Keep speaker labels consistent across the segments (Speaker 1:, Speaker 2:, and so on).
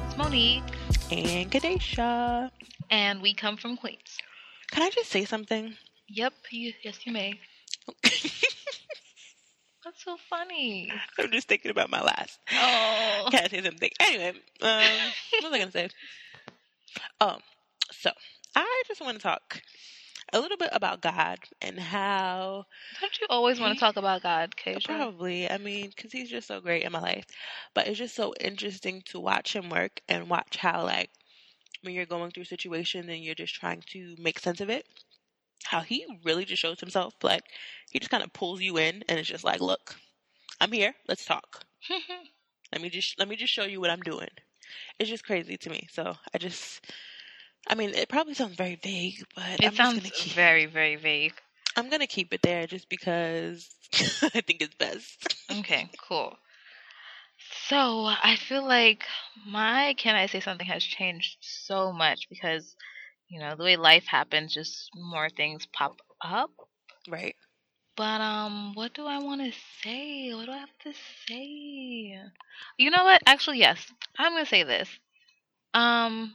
Speaker 1: It's Monique,
Speaker 2: and Kadesha.
Speaker 1: and we come from Queens.
Speaker 2: Can I just say something?
Speaker 1: Yep, you, yes, you may. That's so funny.
Speaker 2: I'm just thinking about my last.
Speaker 1: Oh.
Speaker 2: Can I say something? Anyway, um, what was I gonna say? Oh, so I just want to talk a little bit about God and how
Speaker 1: Don't you always want to talk about God, uh, Keisha?
Speaker 2: Probably. I mean, because he's just so great in my life. But it's just so interesting to watch him work and watch how, like, when you're going through a situation and you're just trying to make sense of it, how he really just shows himself. Like, he just kind of pulls you in and it's just like, look, I'm here. Let's talk. Let me just let me just show you what I'm doing. It's just crazy to me. So I just, I mean, it probably sounds very vague, but
Speaker 1: it
Speaker 2: I'm
Speaker 1: sounds
Speaker 2: keep,
Speaker 1: very, very vague.
Speaker 2: I'm gonna keep it there just because I think it's best.
Speaker 1: Okay, cool. So I feel like my can I say something has changed so much because you know the way life happens, just more things pop up.
Speaker 2: Right.
Speaker 1: But um, what do I want to say? What do I have to say? You know what? Actually, yes, I'm gonna say this. Um,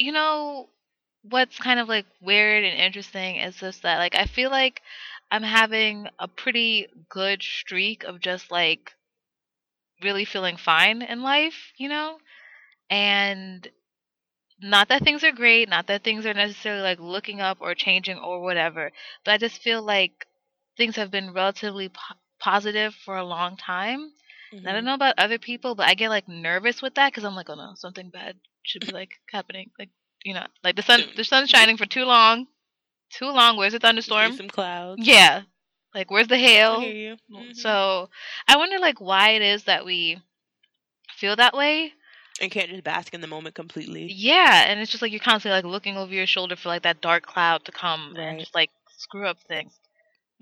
Speaker 1: you know what's kind of like weird and interesting is just that like I feel like I'm having a pretty good streak of just like really feeling fine in life, you know? And not that things are great, not that things are necessarily like looking up or changing or whatever, but I just feel like things have been relatively po- positive for a long time. And I don't
Speaker 2: Mhm.
Speaker 1: know about other people, but I get like nervous with that because I'm like, oh no, something bad should be like happening. Like, you know, like the sun, the sun's shining for too long, too long. Where's the thunderstorm?
Speaker 2: some clouds.
Speaker 1: Yeah, like where's the
Speaker 2: I
Speaker 1: hail?
Speaker 2: you. Mhm.
Speaker 1: So I wonder like why it is that we feel that way.
Speaker 2: and can't just bask in the moment completely.
Speaker 1: Yeah, and it's just like you're constantly like looking over your shoulder for like that dark cloud to come and just like screw up things.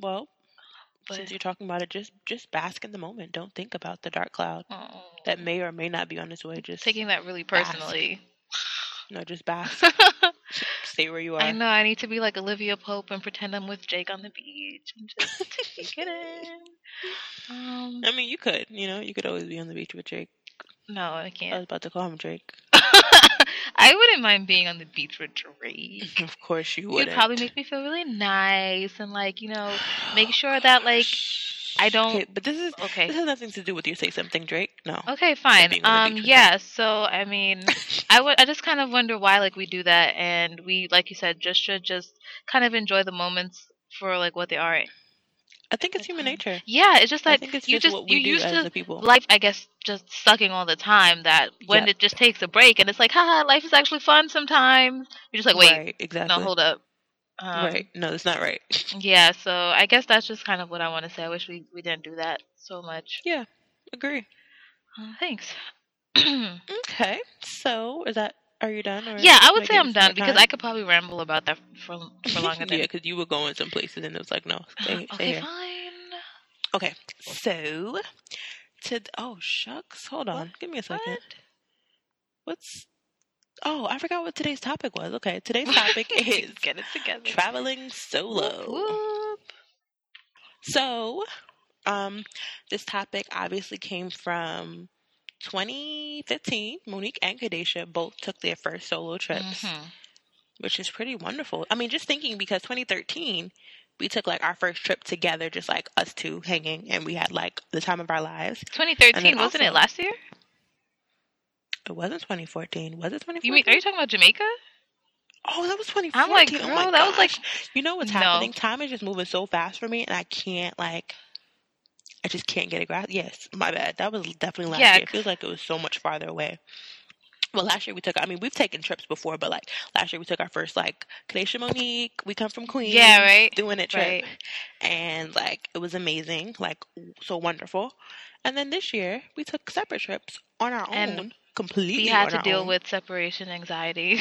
Speaker 2: Well,
Speaker 1: But
Speaker 2: since you're talking about it, just just bask in the moment. Don't think about the dark cloud
Speaker 1: oh,
Speaker 2: that may or may not be on its way. Just
Speaker 1: taking that really
Speaker 2: bask.
Speaker 1: personally.
Speaker 2: no, just bask. Stay where you are.
Speaker 1: I know I need to be like Olivia Pope and pretend I'm with Jake on the beach and just take it in. Um,
Speaker 2: I mean, you could. You know, you could always be on the beach with Jake.
Speaker 1: no, I can't.
Speaker 2: I was about to call him Drake.
Speaker 1: I wouldn't mind being on the beach with Drake.
Speaker 2: of course you
Speaker 1: You'd
Speaker 2: wouldn't.
Speaker 1: probably make me feel really nice and like you know make sure that like I don't-
Speaker 2: Okay, but this is
Speaker 1: okay
Speaker 2: this has nothing to do with you. Say something, Drake. No.
Speaker 1: okay fine
Speaker 2: being on the
Speaker 1: um yeah so I mean I would I just kind of wonder why like we do that and we like you said just should just kind of enjoy the moments for like what they are
Speaker 2: I think it's human
Speaker 1: Um,
Speaker 2: nature.
Speaker 1: yeah it's just like
Speaker 2: it's
Speaker 1: you
Speaker 2: just,
Speaker 1: just you used to
Speaker 2: people.
Speaker 1: life I guess just sucking all the time that when
Speaker 2: Yep.
Speaker 1: it just takes a break and it's like haha life is actually fun sometimes you're just like wait
Speaker 2: right, exactly.
Speaker 1: no hold up um,
Speaker 2: right. No, that's not right.
Speaker 1: Yeah, so I guess that's just kind of what I want to say. I wish we, we didn't do that so much.
Speaker 2: yeah, agree.
Speaker 1: Uh, thanks.
Speaker 2: Okay, so is that? Are you done? Or
Speaker 1: yeah, I would say I'm done because
Speaker 2: time?
Speaker 1: I could probably ramble about that for for longer than.
Speaker 2: yeah, because you were going some places and it was like, no, stay, stay
Speaker 1: okay,
Speaker 2: here.
Speaker 1: fine.
Speaker 2: Okay, so to oh shucks, hold on,
Speaker 1: What?
Speaker 2: give me a second.
Speaker 1: What?
Speaker 2: What's oh I forgot what today's topic was. Okay, today's topic is
Speaker 1: get it together.
Speaker 2: traveling solo.
Speaker 1: Whoop, whoop.
Speaker 2: So, um, this topic obviously came from 2015. Monique and Kadesha both took their first solo trips,
Speaker 1: Mhm.
Speaker 2: which is pretty wonderful. I mean, just thinking because 2013 we took like our first trip together, just like us two hanging, and we had like the time of our lives.
Speaker 1: 2013 wasn't
Speaker 2: also-
Speaker 1: it last year?
Speaker 2: It wasn't 2014, was it 2014?
Speaker 1: You mean are you talking about Jamaica?
Speaker 2: Oh, that was 2014.
Speaker 1: I'm like,
Speaker 2: oh
Speaker 1: that was like
Speaker 2: you know what's
Speaker 1: No.
Speaker 2: happening? Time is just moving so fast for me, and I can't like, I just can't get a grasp. Yes, my bad. That was definitely last
Speaker 1: Yeah,
Speaker 2: year. It feels like it was so much farther away. Well, last year we took. I mean, we've taken trips before, but like last year we took our first like Kadesha Monique. We come from Queens.
Speaker 1: yeah, right.
Speaker 2: Doing it trip,
Speaker 1: Right.
Speaker 2: and like it was amazing, like so wonderful. And then this year we took separate trips on our
Speaker 1: And
Speaker 2: own, completely.
Speaker 1: We had to deal
Speaker 2: own.
Speaker 1: with separation anxiety.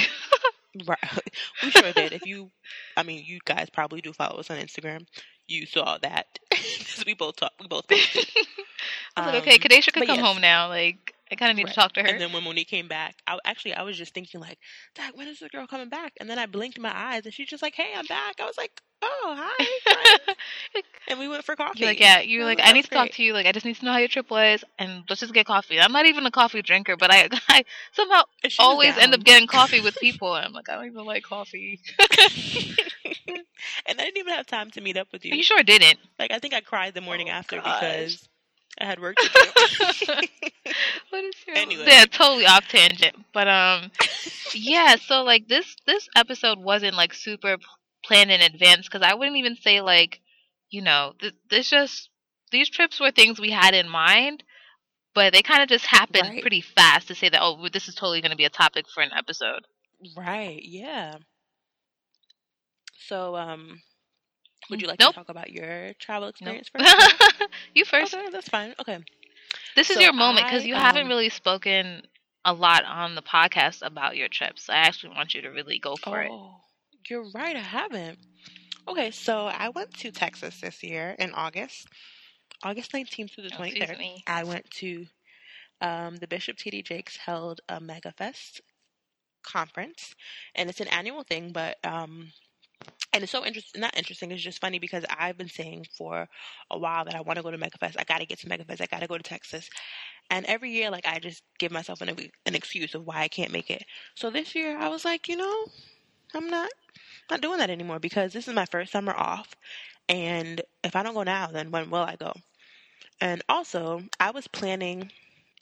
Speaker 2: Right. We sure did. If you, I mean, you guys probably do follow us on Instagram. You saw that because we both talked. We both posted.
Speaker 1: I was like, okay,
Speaker 2: Um,
Speaker 1: Kadesha could come
Speaker 2: yes.
Speaker 1: home now. Like, I kind of need
Speaker 2: Right.
Speaker 1: to talk to her.
Speaker 2: And then when Monique came back, I actually I was just thinking like, Dad, when is the girl coming back? And then I blinked my eyes and she's just like, Hey, I'm back. I was like, Oh, hi. and we went for coffee.
Speaker 1: You're like, yeah, you're like,
Speaker 2: like,
Speaker 1: I need
Speaker 2: "That's
Speaker 1: to talk to you. Like, I just need to know how your trip was, and let's just get coffee. I'm not even a coffee drinker, but I, I somehow always end up getting coffee with people. And I'm like, I don't even like coffee.
Speaker 2: and I didn't even have time to meet up with you.
Speaker 1: You sure didn't.
Speaker 2: Like I think I cried the morning
Speaker 1: Oh,
Speaker 2: after
Speaker 1: gosh.
Speaker 2: because I had work to do.
Speaker 1: What is your
Speaker 2: Anyway.
Speaker 1: Yeah, totally off tangent. But um, yeah. So like this this episode wasn't like super planned in advance because I wouldn't even say like, you know, th- this just these trips were things we had in mind, but they kind of just happened
Speaker 2: Right.
Speaker 1: pretty fast to say that oh, this is totally going to be a topic for an episode.
Speaker 2: right, yeah. So, um, would you like
Speaker 1: Nope.
Speaker 2: to talk about your travel
Speaker 1: Nope.
Speaker 2: experience first?
Speaker 1: you first.
Speaker 2: Okay, that's fine. Okay.
Speaker 1: This is
Speaker 2: So
Speaker 1: your moment because you haven't
Speaker 2: um,
Speaker 1: really spoken a lot on the podcast about your trips. I actually want you to really go for it.
Speaker 2: Oh, you're right. I haven't. Okay, so I went to Texas this year in August, August 19th through the
Speaker 1: Oh,
Speaker 2: 23rd.
Speaker 1: excuse me.
Speaker 2: I went to um, the Bishop T.D. Jakes held a MegaFest conference, and it's an annual thing, but um, and it's so interesting. Not interesting. It's just funny because I've been saying for a while that I want to go to MegaFest. I got to get to MegaFest. I got to go to Texas. And every year, like I just give myself an an excuse of why I can't make it. So this year, I was like, you know, I'm not not doing that anymore because this is my first summer off, and if I don't go now, then when will I go? And also, I was planning.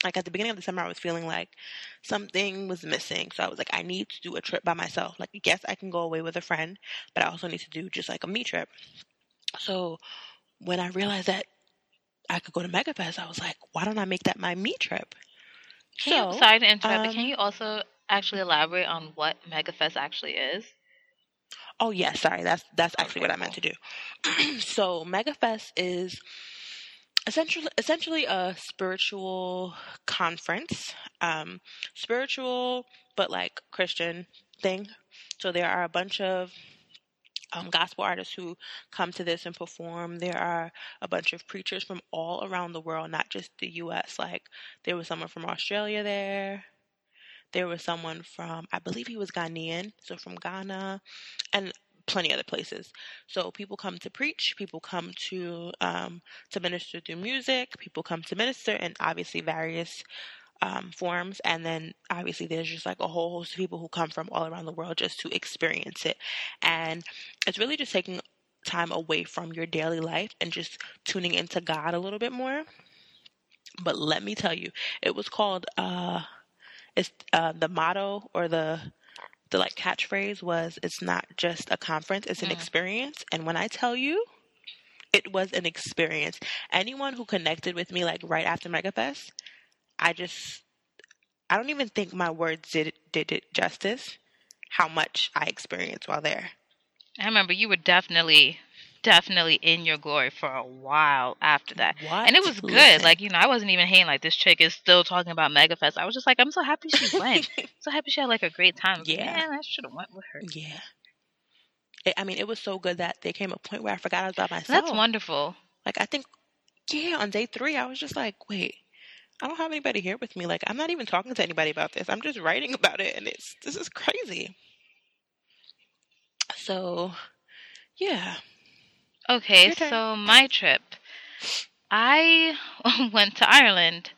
Speaker 2: Like at the beginning of the summer, I was feeling like something was missing. So I was like, I need to do a trip by myself. Like, yes, I can go away with a friend, but I also need to do just like a me trip. So when I realized that I could go to MegaFest, I was like, why don't I make that my me trip?
Speaker 1: Can
Speaker 2: so,
Speaker 1: you, sorry to interrupt, but
Speaker 2: um,
Speaker 1: can you also actually elaborate on what MegaFest actually is?
Speaker 2: Oh yeah, sorry. That's that's actually
Speaker 1: Okay,
Speaker 2: what I meant to do. so MegaFest is essentially essentially a spiritual conference, um, spiritual but like Christian thing. So there are a bunch of um, gospel artists who come to this and perform. There are a bunch of preachers from all around the world, not just the U.S. Like there was someone from Australia there. There was someone from, I believe he was Ghanaian, so from Ghana, and plenty other places. So people come to preach, people come to um, to minister through music, people come to minister in obviously various um, forms, and then obviously there's just like a whole host of people who come from all around the world just to experience it, and it's really just taking time away from your daily life and just tuning into God a little bit more. But let me tell you, it was called uh it's uh the motto or the the like catchphrase was it's not just a conference, it's an
Speaker 1: Mm.
Speaker 2: experience. And when I tell you it was an experience. Anyone who connected with me like right after MegaFest, I just I don't even think my words did did it justice how much I experienced while there.
Speaker 1: I remember you were definitely, definitely in your glory for a while after that.
Speaker 2: What?
Speaker 1: And it was good. Like, you know, I wasn't even hating like this chick is still talking about MegaFest. I was just like, I'm so happy she went. so happy she had like a great time.
Speaker 2: Yeah.
Speaker 1: Man, I should have went with her.
Speaker 2: Yeah. It, I mean, it was so good that there came a point where I forgot I was by myself.
Speaker 1: That's wonderful.
Speaker 2: Like, I think, yeah, on day three, I was just like, wait, I don't have anybody here with me. Like, I'm not even talking to anybody about this. I'm just writing about it, and it's this is crazy. So, yeah.
Speaker 1: Okay, so my trip. I went to Ireland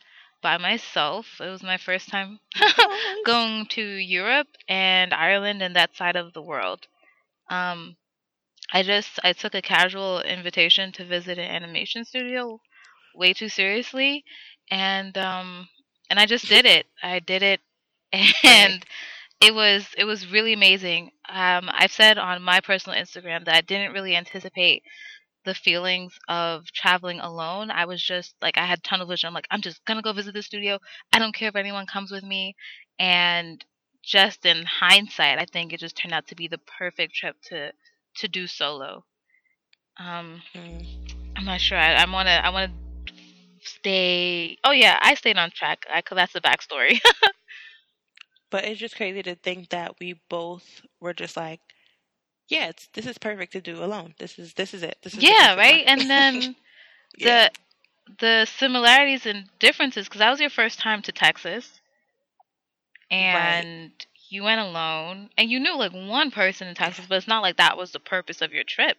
Speaker 1: by myself. It was my first time going to Europe and Ireland and that side of the world. Um, I just I took a casual invitation to visit an animation studio way too seriously, and um, and I just did it. I did it, and it was it was really amazing. Um, I've said on my personal Instagram that I didn't really anticipate the feelings of traveling alone. I was just like I had tunnel vision. I'm like I'm just gonna go visit the studio. I don't care if anyone comes with me, and just in hindsight, I think it just turned out to be the perfect trip to to do solo. Um,
Speaker 2: Mm.
Speaker 1: I'm not sure. I, I wanna I wanna stay. Oh yeah, I stayed on track. I, 'cause that's the backstory.
Speaker 2: But it's just crazy to think that we both were just like, yeah, it's, this is perfect to do alone. This is this is it. This is
Speaker 1: yeah, right. And then
Speaker 2: yeah.
Speaker 1: the the similarities and differences because that was your first time to Texas, and you went alone, and you knew like one person in Texas, but it's not like that was the purpose of your trip.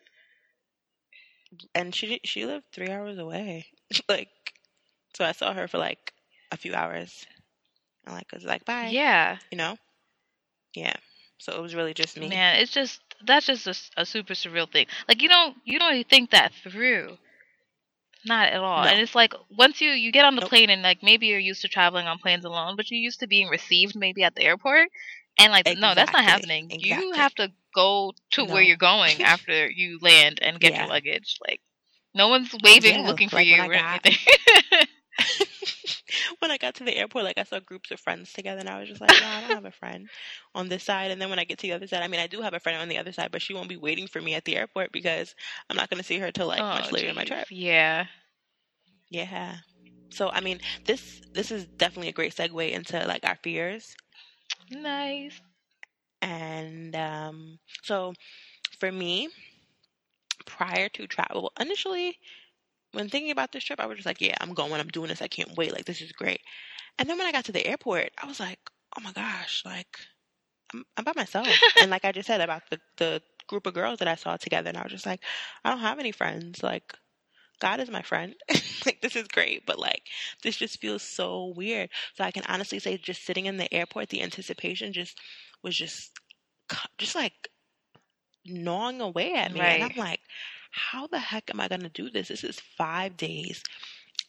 Speaker 2: And she she lived three hours away, like so I saw her for like a few hours, and like was like bye,
Speaker 1: Yeah,
Speaker 2: you know, yeah. So it was really just me.
Speaker 1: man, it's just that's just a super surreal thing. Like you don't you don't really think that through. Not at all.
Speaker 2: No.
Speaker 1: And it's like once you you get on the
Speaker 2: Nope.
Speaker 1: plane and like maybe you're used to traveling on planes alone, but you're used to being received maybe at the airport. And like no, that's not
Speaker 2: Exactly,
Speaker 1: happening. You have to go to
Speaker 2: No.
Speaker 1: where you're going after you land and get
Speaker 2: Yeah.
Speaker 1: your luggage. Like no one's waving
Speaker 2: Yeah,
Speaker 1: looking for
Speaker 2: like
Speaker 1: oh
Speaker 2: you
Speaker 1: or
Speaker 2: got-
Speaker 1: anything.
Speaker 2: when I got to the airport, like I saw groups of friends together, and I was just like, no, I don't have a friend on this side. And then when I get to the other side, I mean, I do have a friend on the other side, but she won't be waiting for me at the airport because I'm not going to see her till like much
Speaker 1: Oh,
Speaker 2: later in my trip.
Speaker 1: Yeah.
Speaker 2: Yeah. So I mean, this this is definitely a great segue into like our fears.
Speaker 1: Nice.
Speaker 2: And um, so for me, prior to travel, initially, when thinking about this trip, I was just like, yeah, I'm going, I'm doing this, I can't wait, like, this is great. And then when I got to the airport, I was like, oh my gosh, like, I'm, I'm by myself. and like I just said about the, the group of girls that I saw together, and I was just like, I don't have any friends. Like, God is my friend. like, this is great, but like, this just feels so weird. So I can honestly say, just sitting in the airport, the anticipation just was just, just like gnawing away at me. And I'm like, how the heck am I going to do this? This is five days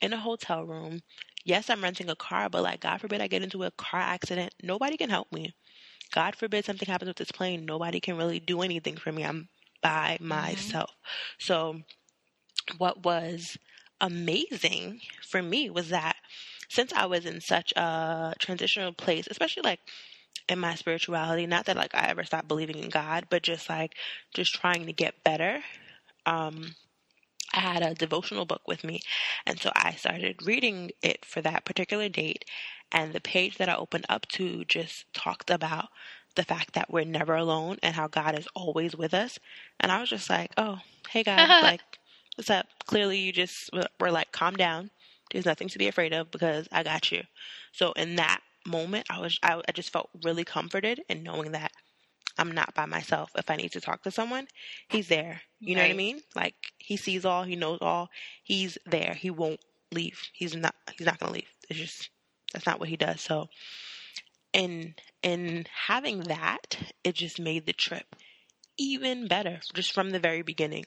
Speaker 2: in a hotel room. Yes, I'm renting a car, but like, God forbid I get into a car accident. Nobody can help me. God forbid something happens with this plane. Nobody can really do anything for me. I'm by mm-hmm. myself. So, what was amazing for me was that since I was in such a transitional place, especially like in my spirituality, not that like I ever stopped believing in God, but just like just trying to get better. Um, I had a devotional book with me, and so I started reading it for that particular date. And the page that I opened up to just talked about the fact that we're never alone and how God is always with us. And I was just like, oh, hey, God, like, what's up? Clearly, you just were- like, calm down. There's nothing to be afraid of because I got you. So in that moment, I was I, I just felt really comforted in knowing that I'm not by myself. If I need to talk to someone, he's there. You know what I mean? Like he sees all, he knows all. He's there. He won't leave. He's not he's not going to leave. It's just that's not what he does. So in in having that, it just made the trip even better just from the very beginning.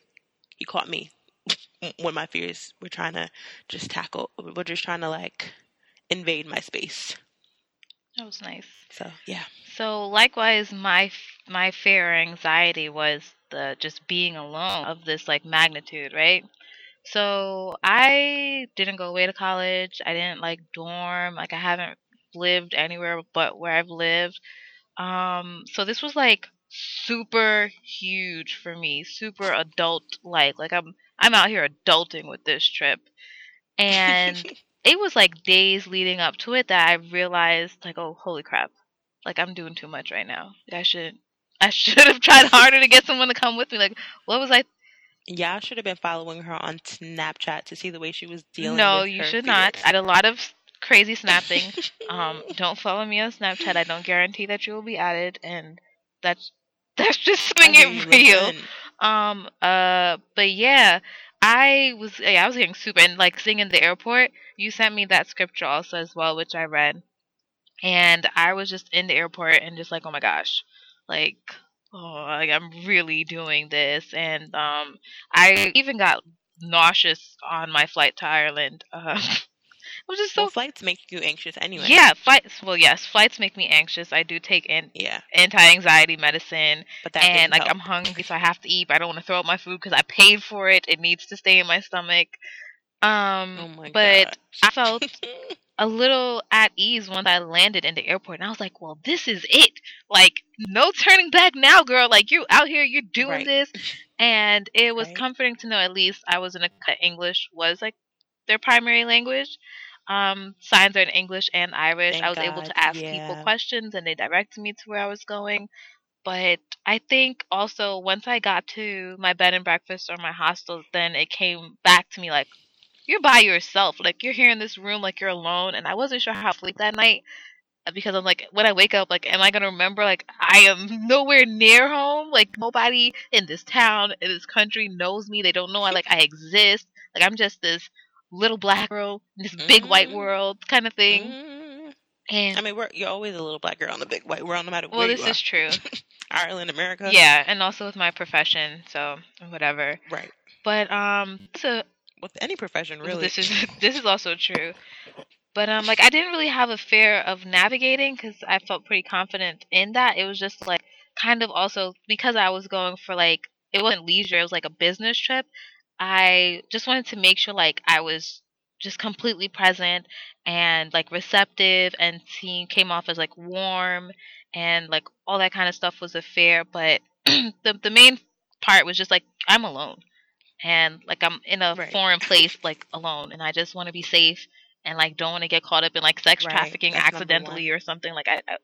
Speaker 2: He caught me when my fears were trying to just tackle were just trying to like invade my space.
Speaker 1: That was nice.
Speaker 2: So, yeah.
Speaker 1: So likewise, my my fear or anxiety was the just being alone of this like magnitude, right? So I didn't go away to college. I didn't like dorm. Like I haven't lived anywhere but where I've lived. Um, so this was like super huge for me, super adult like. Like I'm I'm out here adulting with this trip, and it was like days leading up to it that I realized like, oh, holy crap, like I'm doing too much right now. I should I should have tried harder to get someone to come with me. Like, what was I?
Speaker 2: Y'all should have been following her on Snapchat to see the way she was dealing
Speaker 1: no, you should not. I had a lot of crazy snapping. um, don't follow me on Snapchat. I don't guarantee that you will be added, and that's that's just
Speaker 2: I
Speaker 1: being it real. Um, uh, but yeah, I was yeah, I was getting super and like seeing in the airport. You sent me that scripture also as well, which I read, and I was just in the airport and just like, oh my gosh, like, oh, like I'm really doing this, and um, I even got nauseous on my flight to Ireland. Uh, was just so
Speaker 2: Well, flights make you anxious anyway.
Speaker 1: yeah, flights. Well, yes, flights make me anxious. I do take in
Speaker 2: Yeah,
Speaker 1: anti-anxiety medicine
Speaker 2: but that
Speaker 1: and like
Speaker 2: help.
Speaker 1: I'm hungry, so I have to eat. But I don't want to throw up my food because I paid for it. It needs to stay in my stomach. Um,
Speaker 2: Oh my
Speaker 1: but
Speaker 2: god.
Speaker 1: I felt a little at ease once I landed in the airport, and I was like, "Well, this is it. Like, no turning back now, girl. Like, you're out here, you're doing
Speaker 2: Right.
Speaker 1: this." And it was
Speaker 2: Right.
Speaker 1: comforting to know at least I was in a English was like their primary language. Um, signs are in English and Irish.
Speaker 2: Thank
Speaker 1: I was able to ask people questions, and they directed me to where I was going. But I think also once I got to my bed and breakfast or my hostel, then it came back to me like, you're by yourself. Like you're here in this room, like you're alone. And I wasn't sure how to sleep that night uh, because I'm like, when I wake up, like, am I gonna remember? Like, I am nowhere near home. Like nobody in this town, in this country, knows me. They don't know I like I exist. Like I'm just this little black girl in this big white
Speaker 2: Mhm.
Speaker 1: world kind of thing.
Speaker 2: Mm.
Speaker 1: And
Speaker 2: I mean, we're, you're always a little black girl on the big white world, no matter
Speaker 1: well, this is true.
Speaker 2: Ireland, America.
Speaker 1: Yeah, and also with my profession, so whatever.
Speaker 2: Right.
Speaker 1: But um, so
Speaker 2: With any profession, really.
Speaker 1: This is this is also true. But um, like I didn't really have a fear of navigating because I felt pretty confident in that. It was just like kind of also because I was going for like it wasn't leisure, it was like a business trip. I just wanted to make sure like I was just completely present and like receptive and team came off as like warm and like all that kind of stuff was a fair but the the main part was just like I'm alone and like I'm in a
Speaker 2: Right.
Speaker 1: foreign place like alone and I just want to be safe and like don't want to get caught up in like sex
Speaker 2: Right,
Speaker 1: trafficking
Speaker 2: that's
Speaker 1: accidentally or something like I I,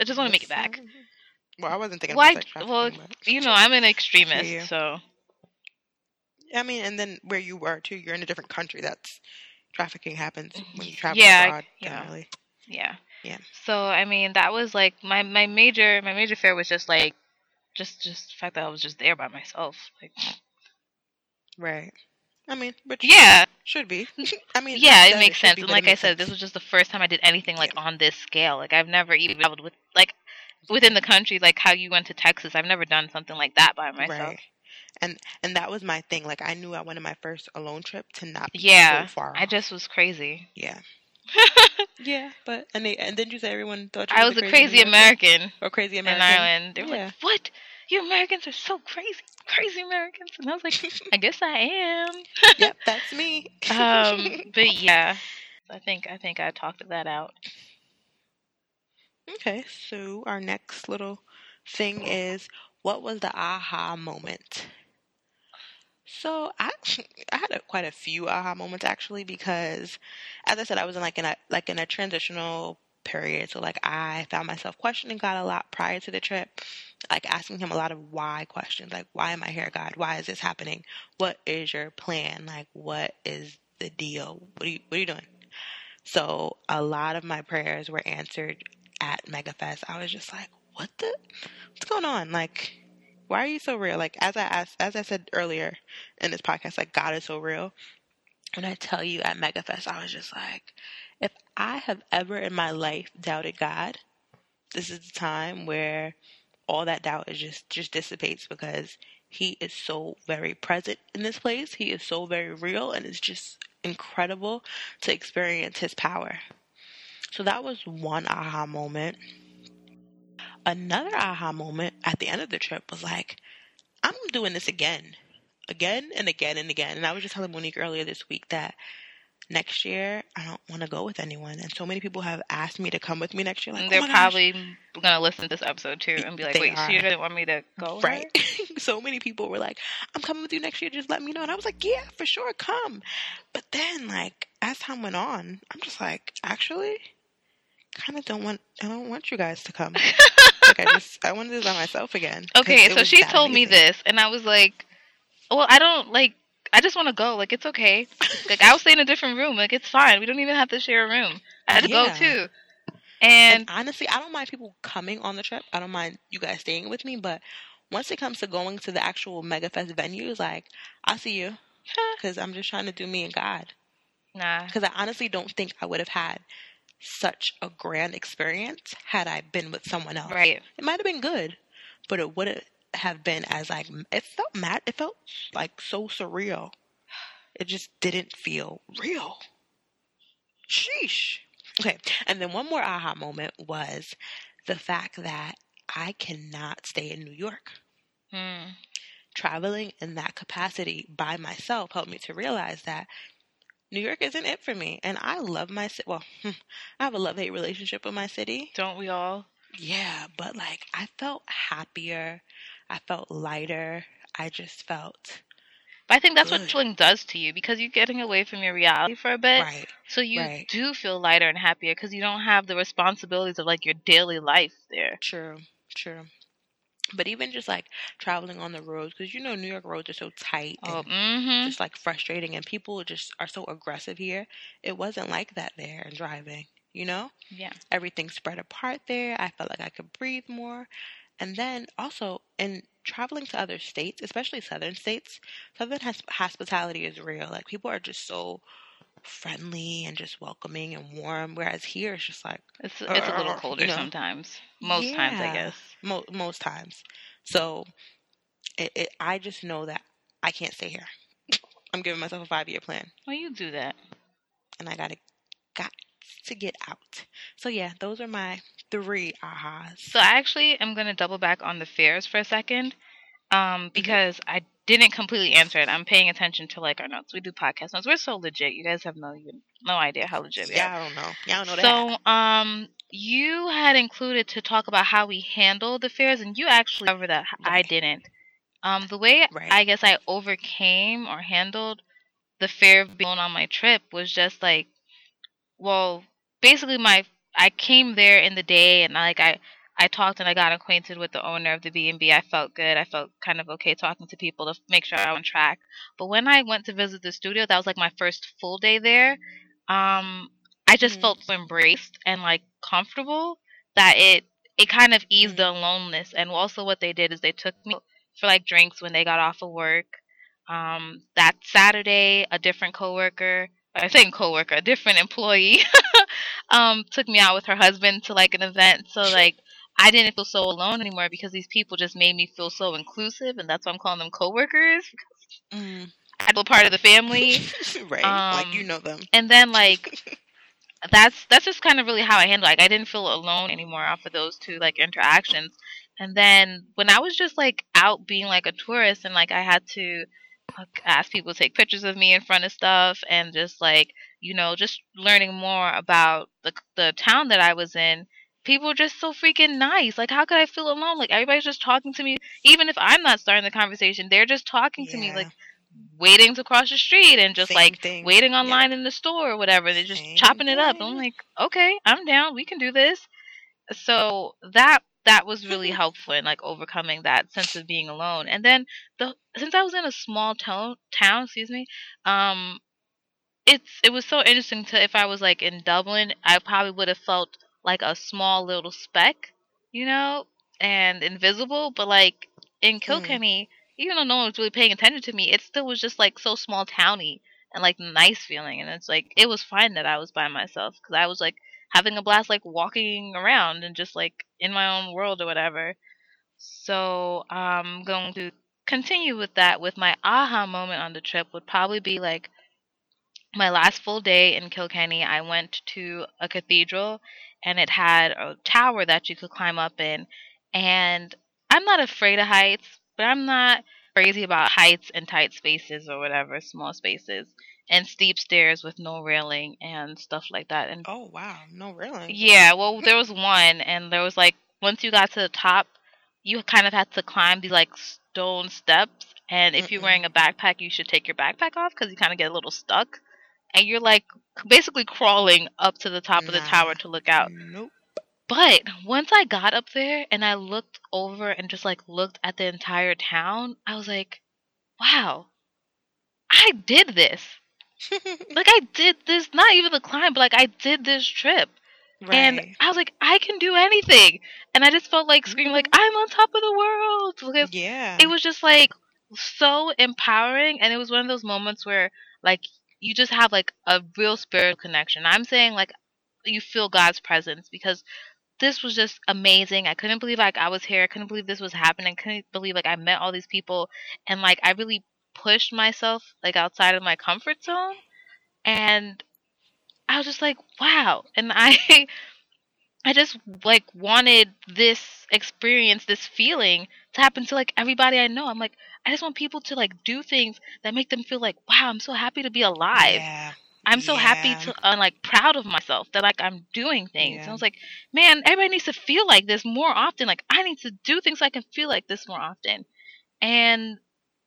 Speaker 1: I just want to make it back.
Speaker 2: Mm-hmm. Well, I wasn't thinking about sex
Speaker 1: well,
Speaker 2: trafficking, but
Speaker 1: You know, I'm an extremist, so
Speaker 2: I mean, and then where you were too, you're in a different country. That's trafficking happens mm-hmm. when you travel
Speaker 1: Yeah,
Speaker 2: abroad.
Speaker 1: yeah.
Speaker 2: Generally,
Speaker 1: yeah.
Speaker 2: Yeah.
Speaker 1: So I mean, that was like my my major my major fear was just like just just the fact that I was just there by myself. Like mm.
Speaker 2: right? I mean, which
Speaker 1: yeah,
Speaker 2: should be. I mean,
Speaker 1: yeah, it makes sense.
Speaker 2: be,
Speaker 1: And like I said, this was just the first time I did anything like on this scale. Like I've never even traveled with like within the country, like how you went to Texas. I've never done something like that by myself.
Speaker 2: right. And and that was my thing. Like I knew I wanted my first alone trip to not be
Speaker 1: Yeah,
Speaker 2: so far.
Speaker 1: I just was crazy.
Speaker 2: yeah. Yeah, but and they and didn't you say everyone thought you
Speaker 1: I
Speaker 2: was
Speaker 1: was
Speaker 2: a crazy,
Speaker 1: crazy American
Speaker 2: or crazy
Speaker 1: in
Speaker 2: American?
Speaker 1: Ireland. They were
Speaker 2: Yeah.
Speaker 1: like, "What? You Americans are so crazy, crazy Americans." And I was like, "I guess I am."
Speaker 2: yep, that's me.
Speaker 1: um, but yeah, I think I think I talked that out.
Speaker 2: okay, so our next little thing is what was the aha moment? So I I had a, quite a few aha moments actually because, as I said, I was in like in a like in a transitional period. So like I found myself questioning God a lot prior to the trip, like asking Him a lot of why questions, like why am I here, God? Why is this happening? What is your plan? Like what is the deal? What are you What are you doing? So a lot of my prayers were answered at MegaFest. I was just like, what the what's going on? Like why are you so real? Like as I asked, as I said earlier in this podcast, like God is so real. When I tell you at MegaFest, I was just like, if I have ever in my life doubted God, this is the time where all that doubt is just just dissipates because He is so very present in this place. He is so very real, and it's just incredible to experience His power. So that was one aha moment. Another aha moment at the end of the trip was like, I'm doing this again, again and again and again. And I was just telling Monique earlier this week that next year I don't want to go with anyone. And so many people have asked me to come with me next year. Like,
Speaker 1: And
Speaker 2: oh
Speaker 1: they're
Speaker 2: gosh.
Speaker 1: probably gonna listen to this episode too and be like, "Wait,
Speaker 2: are.
Speaker 1: you didn't want me to go?"
Speaker 2: Right. so many people were like, I'm coming with you next year, just let me know. And I was like, Yeah, for sure, come. But then like as time went on, I'm just like, actually, kinda don't want I don't want you guys to come. I just I want to by myself again.
Speaker 1: Okay, so she told me this, and I was like, "Well, I don't like. I just want to go. Like, it's okay. Like, I'll stay in a different room. Like, it's fine. We don't even have to share a room. I had to
Speaker 2: Yeah.
Speaker 1: go too.
Speaker 2: And
Speaker 1: And
Speaker 2: honestly, I don't mind people coming on the trip. I don't mind you guys staying with me, but once it comes to going to the actual MegaFest venues, like I'll see you because I'm just trying to do me and God.
Speaker 1: nah,
Speaker 2: Because I honestly don't think I would have had such a grand experience had I been with someone else.
Speaker 1: right.
Speaker 2: It might have been good, but it wouldn't have been as like it felt mad. It felt like so surreal. It just didn't feel real. Sheesh. Okay, and then one more aha moment was the fact that I cannot stay in New York.
Speaker 1: Hmm.
Speaker 2: Traveling in that capacity by myself helped me to realize that New York isn't it for me. And I love my city. Well, I have a love hate relationship with my city.
Speaker 1: Don't we all?
Speaker 2: Yeah, but like I felt happier. I felt lighter. I just felt
Speaker 1: But I think that's
Speaker 2: Good.
Speaker 1: what traveling does to you because you're getting away from your reality for a bit.
Speaker 2: right.
Speaker 1: So you
Speaker 2: right.
Speaker 1: do feel lighter and happier because you don't have the responsibilities of like your daily life there.
Speaker 2: True. True. But even just like traveling on the roads, because you know New York roads are so tight
Speaker 1: Oh, mm-hmm.
Speaker 2: just like frustrating, and people just are so aggressive here. It wasn't like that there and driving, you know?
Speaker 1: Yeah.
Speaker 2: Everything spread apart there. I felt like I could breathe more. And then also in traveling to other states, especially southern states, southern has- hospitality is real. Like people are just so friendly and just welcoming and warm. Whereas here it's just like
Speaker 1: It's it's a little colder
Speaker 2: you know?
Speaker 1: sometimes. Most times, I guess.
Speaker 2: Mo- most times. So it, it, I just know that I can't stay here. I'm giving myself a five year plan,
Speaker 1: Well, you do that.
Speaker 2: and I gotta got to get out. So yeah, those are my three ahas.
Speaker 1: So I actually am gonna double back on the fares for a second,
Speaker 2: Mm-hmm.
Speaker 1: um, because I didn't completely answer it. I'm paying attention to like our notes. We do podcast notes. We're so legit. You guys have no no idea how legit we are.
Speaker 2: Yeah, I don't know. Yeah, I don't know that.
Speaker 1: So, um, you had included to talk about how we handle the fears, and you actually covered that. I didn't. Um, the way
Speaker 2: Right.
Speaker 1: I guess I overcame or handled the fear of being on my trip was just like, well, basically my I came there in the day, and like I I talked and I got acquainted with the owner of the B and B. I felt good. I felt kind of okay talking to people to make sure I was on track. But when I went to visit the studio, that was like my first full day there. Um, I just
Speaker 2: Mhm.
Speaker 1: felt so embraced and like comfortable that it it kind of eased the loneliness. And also, what they did is they took me for like drinks when they got off of work. Um, that Saturday, a different coworker, I think coworker, a different employee, um, took me out with her husband to like an event. So like I didn't feel so alone anymore because these people just made me feel so inclusive, and that's why I'm calling them coworkers.
Speaker 2: Mm.
Speaker 1: I feel part of the family.
Speaker 2: right. like you
Speaker 1: Um,
Speaker 2: know them.
Speaker 1: and then like that's that's just kind of really how I handle. Like I didn't feel alone anymore off of those two like interactions. And then when I was just like out being like a tourist and like I had to like, ask people to take pictures of me in front of stuff and just like you know just learning more about the the town that I was in. People are just so freaking nice. Like, how could I feel alone? Like, everybody's just talking to me. Even if I'm not starting the conversation, they're just talking to me, like, waiting to cross the street and just
Speaker 2: Same
Speaker 1: like
Speaker 2: thing.
Speaker 1: waiting
Speaker 2: Yeah.
Speaker 1: online in the store or whatever. They're just
Speaker 2: Same
Speaker 1: chopping it up.
Speaker 2: thing.
Speaker 1: I'm like, okay, I'm down. We can do this. So that that was really helpful in like overcoming that sense of being alone. And then the since I was in a small town, town, excuse me, um, it's it was so interesting to if I was like in Dublin, I probably would have felt like a small little speck, you know, and invisible. But like in mm. Kilkenny, even though no one was really paying attention to me, it still was just like so small towny and like nice feeling. And it's like it was fine that I was by myself because I was like having a blast, like walking around and just like in my own world or whatever. So I'm going to continue with that. With my aha moment on the trip would probably be like my last full day in Kilkenny, I went to a cathedral and it had a tower that you could climb up in. And I'm not afraid of heights, but I'm not crazy about heights and tight spaces or whatever, small spaces, and steep stairs with no railing and stuff like that. And
Speaker 2: Oh wow, no railing.
Speaker 1: yeah, well, there was one, and there was like once you got to the top, you kind of had to climb these like stone steps. And if you're wearing a backpack, you should take your backpack off because you kind of get a little stuck. And you're like basically crawling up to the top of the tower to look out.
Speaker 2: Nope.
Speaker 1: But once I got up there and I looked over and just like looked at the entire town, I was like, wow, I did this. Like I did this, not even the climb, but like I did this trip.
Speaker 2: right.
Speaker 1: And I was like, I can do anything. And I just felt like screaming, like, I'm on top of the world. Because
Speaker 2: yeah.
Speaker 1: it was just like so empowering. And it was one of those moments where, like, you just have like a real spiritual connection. I'm saying, like, you feel God's presence because this was just amazing. I couldn't believe like I was here. I couldn't believe this was happening. I couldn't believe like I met all these people and like I really pushed myself like outside of my comfort zone. And I was just like, wow. And I I just like wanted this experience, this feeling to happen to like everybody I know. I'm like, I just want people to like do things that make them feel like, wow, I'm so happy to be alive.
Speaker 2: Yeah.
Speaker 1: I'm so happy
Speaker 2: Yeah.
Speaker 1: to uh, like proud of myself that like I'm doing things. And I was like, man, everybody needs to feel like this more often. Like I need to do things so I can feel like this more often. And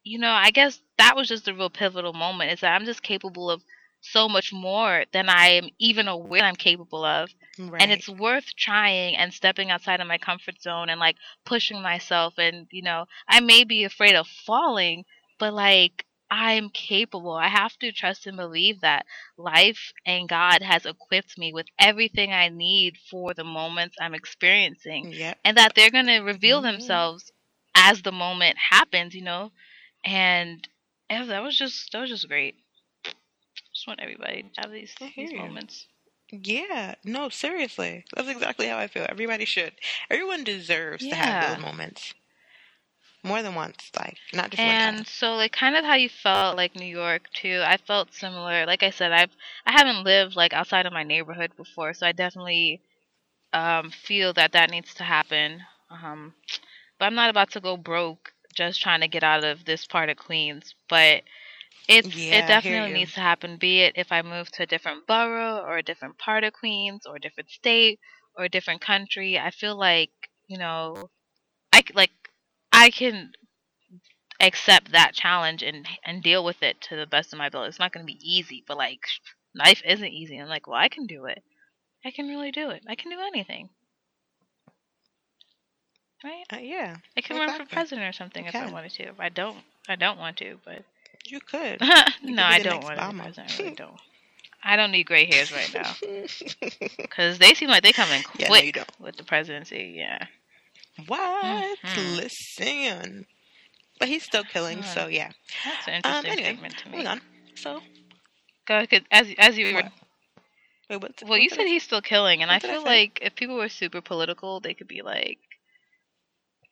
Speaker 1: you know, I guess that was just a real pivotal moment. Is that I'm just capable of so much more than I am even aware I'm capable of.
Speaker 2: Right.
Speaker 1: And it's worth trying and stepping outside of my comfort zone and like pushing myself. And, you know, I may be afraid of falling, but like I'm capable. I have to trust and believe that life and God has equipped me with everything I need for the moments I'm experiencing
Speaker 2: Yep.
Speaker 1: and that they're going to reveal
Speaker 2: Mhm.
Speaker 1: themselves as the moment happens, you know? And yeah, that was just that was just great. Just want everybody to have these, these moments.
Speaker 2: Yeah. No, seriously. That's exactly how I feel. Everybody should. Everyone deserves to have those moments. More than once, like not just one
Speaker 1: And
Speaker 2: time.
Speaker 1: so like kind of how you felt like New York too. I felt similar. Like I said, I've I haven't lived like outside of my neighborhood before, so I definitely um feel that that needs to happen. Um but I'm not about to go broke just trying to get out of this part of Queens, but it's
Speaker 2: Yeah, I hear
Speaker 1: it definitely
Speaker 2: you.
Speaker 1: needs to happen be it if I move to a different borough or a different part of Queens or a different state or a different country. I feel like, you know, I c- like I can accept that challenge and and deal with it to the best of my ability. It's not going to be easy, but like life isn't easy. I'm like, well, I can do it. I can really do it. I can do anything. Right?
Speaker 2: Uh, yeah,
Speaker 1: I can run for
Speaker 2: Exactly.
Speaker 1: president or something if I
Speaker 2: can.
Speaker 1: wanted to. I don't, I don't want to, but
Speaker 2: you could.
Speaker 1: no,
Speaker 2: be
Speaker 1: I don't want to be
Speaker 2: Obama.
Speaker 1: president. I really don't. I don't need gray hairs right now because they seem like they come in
Speaker 2: yeah, no,
Speaker 1: quick
Speaker 2: you don't.
Speaker 1: with the presidency. Yeah.
Speaker 2: What?
Speaker 1: Mhm.
Speaker 2: Listen. But he's still killing,
Speaker 1: Alright.
Speaker 2: so yeah.
Speaker 1: That's an
Speaker 2: Um,
Speaker 1: interesting
Speaker 2: anyway,
Speaker 1: statement to me.
Speaker 2: moving on. So,
Speaker 1: Go, as as you were
Speaker 2: What? wait, what?
Speaker 1: Well, you said he's still killing, and I
Speaker 2: did I
Speaker 1: feel like if people were super political, they could be like,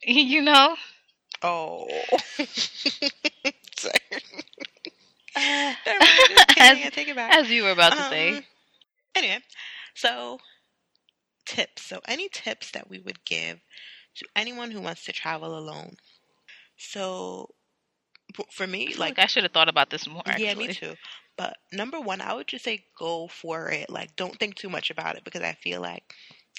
Speaker 1: you know,
Speaker 2: Oh. Sorry. Never mind, just kidding, I
Speaker 1: as,
Speaker 2: take it back.
Speaker 1: as you were about to
Speaker 2: Um,
Speaker 1: say.
Speaker 2: Anyway, so tips. So, any tips that we would give to anyone who wants to travel alone? So, for me, like
Speaker 1: I should have thought about this more. Actually.
Speaker 2: yeah, me too. But number one, I would just say go for it. Like, don't think too much about it because I feel like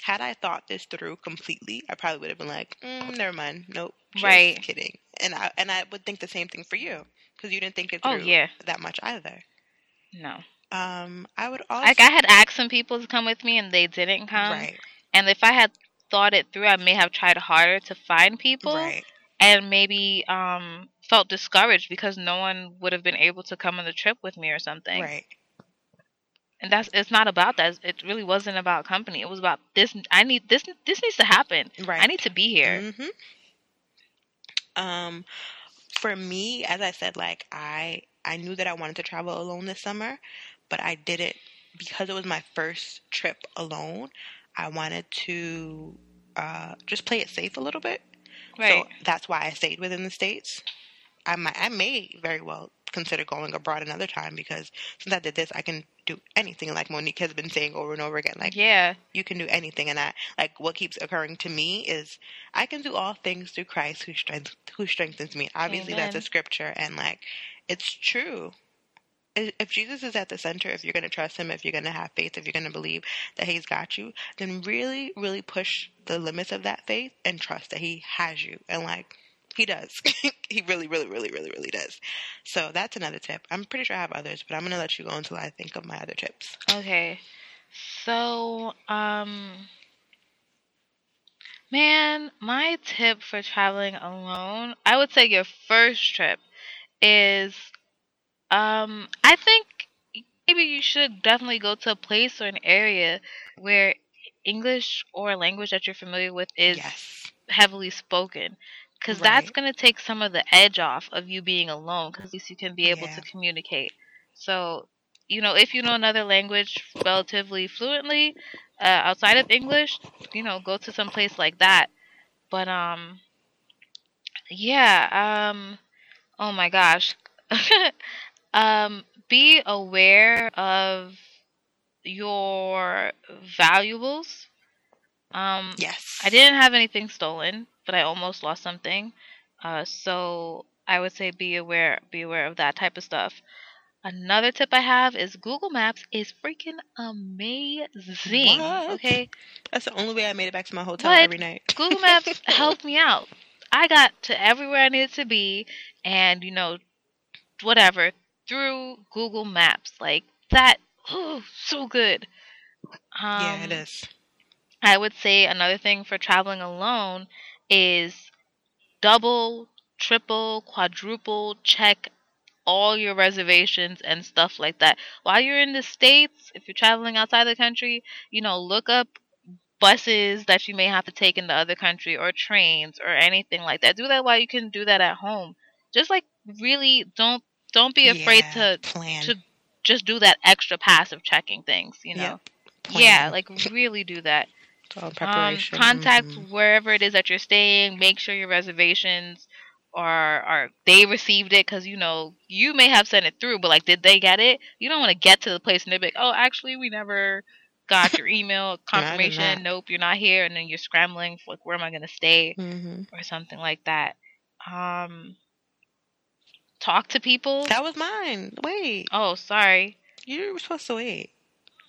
Speaker 2: had I thought this through completely, I probably would have been like, mm, never mind, nope, just
Speaker 1: Right.
Speaker 2: kidding. And I and I would think the same thing for you because you didn't think it through
Speaker 1: Oh yeah,
Speaker 2: that much either.
Speaker 1: no.
Speaker 2: Um, I would also
Speaker 1: Like I had asked some people to come with me, and they didn't come.
Speaker 2: right,
Speaker 1: And if I had thought it through, I may have tried harder to find people,
Speaker 2: right,
Speaker 1: and maybe um felt discouraged because no one would have been able to come on the trip with me or something.
Speaker 2: right.
Speaker 1: and that's it's not about that it really wasn't about company it was about this i need this this needs to happen
Speaker 2: Right.
Speaker 1: i need to be here
Speaker 2: hmm Um, for me, as I said, like I I knew that I wanted to travel alone this summer, but I didn't because it was my first trip alone. I wanted to uh, just play it safe a little bit.
Speaker 1: right
Speaker 2: So that's why I stayed within the states. I might, I may very well consider going abroad another time because since I did this, I can do anything. Like Monique has been saying over and over again, like
Speaker 1: yeah
Speaker 2: you can do anything. And I like what keeps occurring to me is I can do all things through Christ who strength who strengthens me. Obviously, that's a scripture, and like it's true. If Jesus is at the center, if you're going to trust him, if you're going to have faith, if you're going to believe that he's got you, then really, really push the limits of that faith and trust that he has you. And like, he does. he really, really, really, really, really does. So that's another tip. I'm pretty sure I have others, but I'm going to let you go until I think of my other tips.
Speaker 1: okay so um man my tip for traveling alone i would say your first trip is um i think maybe you should definitely go to a place or an area where english or a language that you're familiar with is
Speaker 2: yes.
Speaker 1: heavily spoken because that's going to take some of the edge off of you being alone because at least you can be able
Speaker 2: Yeah.
Speaker 1: to communicate. So you know if you know another language relatively fluently uh, outside of english you know go to some place like that. But um yeah um oh my gosh. Um be aware of your valuables. Um
Speaker 2: Yes.
Speaker 1: I didn't have anything stolen, but I almost lost something. Uh, so I would say be aware, be aware of that type of stuff. Another tip I have is Google Maps is freaking amazing.
Speaker 2: What?
Speaker 1: Okay,
Speaker 2: That's the only way I made it back to my hotel
Speaker 1: But
Speaker 2: every night.
Speaker 1: Google Maps helped me out. I got to everywhere I needed to be, and you know, whatever through Google Maps. Like that oh so good. Um,
Speaker 2: yeah, it is.
Speaker 1: I would say another thing for traveling alone is double, triple, quadruple check all your reservations and stuff like that. While you're in the States, if you're traveling outside the country, you know, look up buses that you may have to take in the other country or trains or anything like that. Do that while you can do that at home. Just like really don't don't be afraid
Speaker 2: Yeah,
Speaker 1: to
Speaker 2: plan.
Speaker 1: to just do that extra passive checking things, you know.
Speaker 2: Yep,
Speaker 1: Yeah, like really do that.
Speaker 2: It's all
Speaker 1: Um,
Speaker 2: preparation.
Speaker 1: contact
Speaker 2: Mhm.
Speaker 1: wherever it is that you're staying. Make sure your reservations are are they received it because you know you may have sent it through, but like did they get it? You don't want to get to the place and they're like, oh, actually we never got your email confirmation. Nope, you're not here, and then you're scrambling for like where am I gonna stay
Speaker 2: Mhm.
Speaker 1: or something like that. Um, talk to people.
Speaker 2: That was mine. Wait,
Speaker 1: Oh, sorry.
Speaker 2: you were supposed to wait.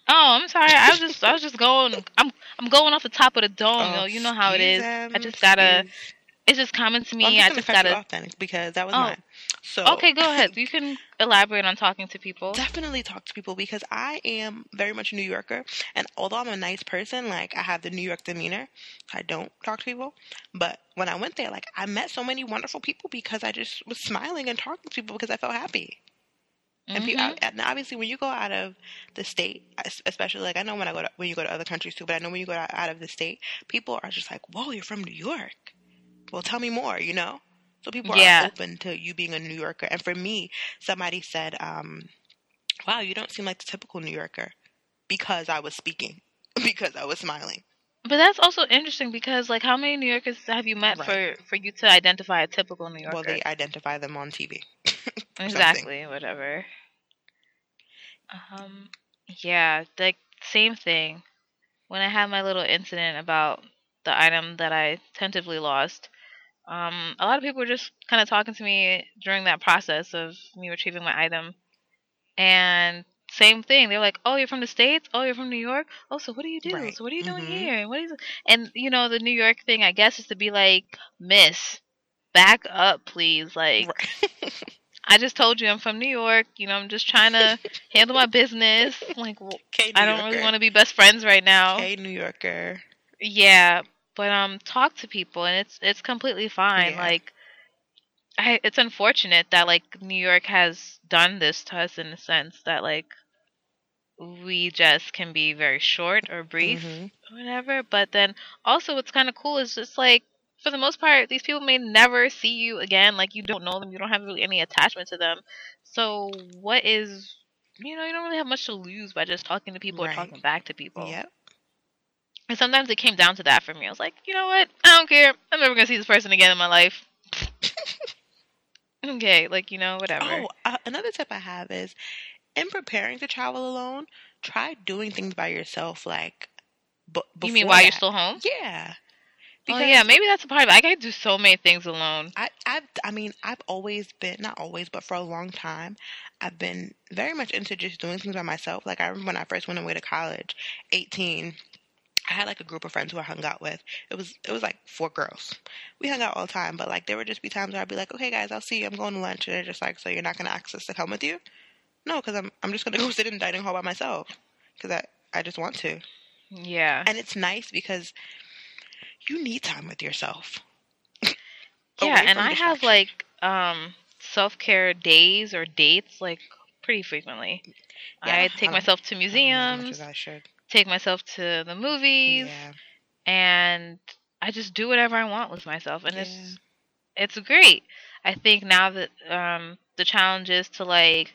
Speaker 1: Oh, I'm sorry. I was just I was just going. I'm I'm going off the top of the dome.
Speaker 2: Oh,
Speaker 1: yo. You know how it is. I just gotta.
Speaker 2: excuse-
Speaker 1: It's just common to me.
Speaker 2: Well,
Speaker 1: I
Speaker 2: just
Speaker 1: just
Speaker 2: gonna cut you
Speaker 1: gotta.
Speaker 2: off then because that was
Speaker 1: Oh.
Speaker 2: mine. So
Speaker 1: Okay, go ahead. You can elaborate on talking to people.
Speaker 2: definitely talk to people because I am very much a New Yorker, and although I'm a nice person, like I have the New York demeanor, I don't talk to people. But when I went there, like I met so many wonderful people because I just was smiling and talking to people because I felt happy. And, pe-
Speaker 1: Mhm.
Speaker 2: and obviously, when you go out of the state, especially like I know when I go to, when you go to other countries too, but I know when you go out out of the state, people are just like, "Whoa, you're from New York." Well, tell me more. You know, so people
Speaker 1: Yeah.
Speaker 2: are open to you being a New Yorker. And for me, somebody said, um, "Wow, you don't seem like the typical New Yorker," because I was speaking, because I was smiling.
Speaker 1: But that's also interesting because, like, how many New Yorkers have you met
Speaker 2: Right.
Speaker 1: for for you to identify a typical New Yorker?
Speaker 2: Well, they identify them on TV. something.
Speaker 1: exactly. Whatever. Um. Yeah. Like same thing. When I had my little incident about the item that I tentatively lost, um, a lot of people were just kind of talking to me during that process of me retrieving my item, and same thing. They're like, "Oh, you're from the states? Oh, you're from New York? Oh, so what do you do?
Speaker 2: Right.
Speaker 1: So what are you doing
Speaker 2: Mhm.
Speaker 1: here? And what is?" And you know, the New York thing, I guess, is to be like, "Miss, back up, please." Like,
Speaker 2: Right.
Speaker 1: I just told you I'm from New York. You know, I'm just trying to handle my business. Like, w-
Speaker 2: okay,
Speaker 1: I don't really want to be best friends right now.
Speaker 2: Okay, New Yorker.
Speaker 1: Yeah, but um, talk to people, and it's it's completely fine.
Speaker 2: Yeah.
Speaker 1: Like, I it's unfortunate that like New York has done this to us in a sense that like we just can be very short or brief
Speaker 2: Mhm.
Speaker 1: or whatever. But then also, what's kind of cool is just like for the most part, these people may never see you again. Like you don't know them, you don't have really any attachment to them. So what is you know you don't really have much to lose by just talking to people
Speaker 2: Right.
Speaker 1: or talking back to people.
Speaker 2: Yep.
Speaker 1: And sometimes it came down to that for me. I was like, you know what? I don't care. I'm never gonna see this person again in my life. okay, like you know, whatever.
Speaker 2: Oh, uh, another tip I have is in preparing to travel alone, try doing things by yourself. Like, b-
Speaker 1: you mean while you're still home?
Speaker 2: Yeah.
Speaker 1: Oh yeah, maybe that's a part of it. I gotta do so many things alone.
Speaker 2: I, I've, I mean, I've always been, not always, but for a long time, I've been very much into just doing things by myself. Like, I remember when I first went away to college, 18, I had like a group of friends who I hung out with. It was, it was like four girls. We hung out all the time, but like, there would just be times where I'd be like, okay, guys, I'll see you. I'm going to lunch. And they're just like, so you're not going to ask us to come with you? No, because I'm, I'm just going to go sit in the dining hall by myself because I, I just want to.
Speaker 1: Yeah.
Speaker 2: And it's nice because you need time with yourself.
Speaker 1: Yeah, and I have like um self care days or dates like pretty frequently.
Speaker 2: Yeah,
Speaker 1: I take
Speaker 2: I-
Speaker 1: myself to
Speaker 2: I don't know as much
Speaker 1: museums,
Speaker 2: as I should.
Speaker 1: take myself to the movies,
Speaker 2: Yeah.
Speaker 1: and I just do whatever I want with myself, and
Speaker 2: Yeah.
Speaker 1: it's it's great. I think now that um the challenge is to like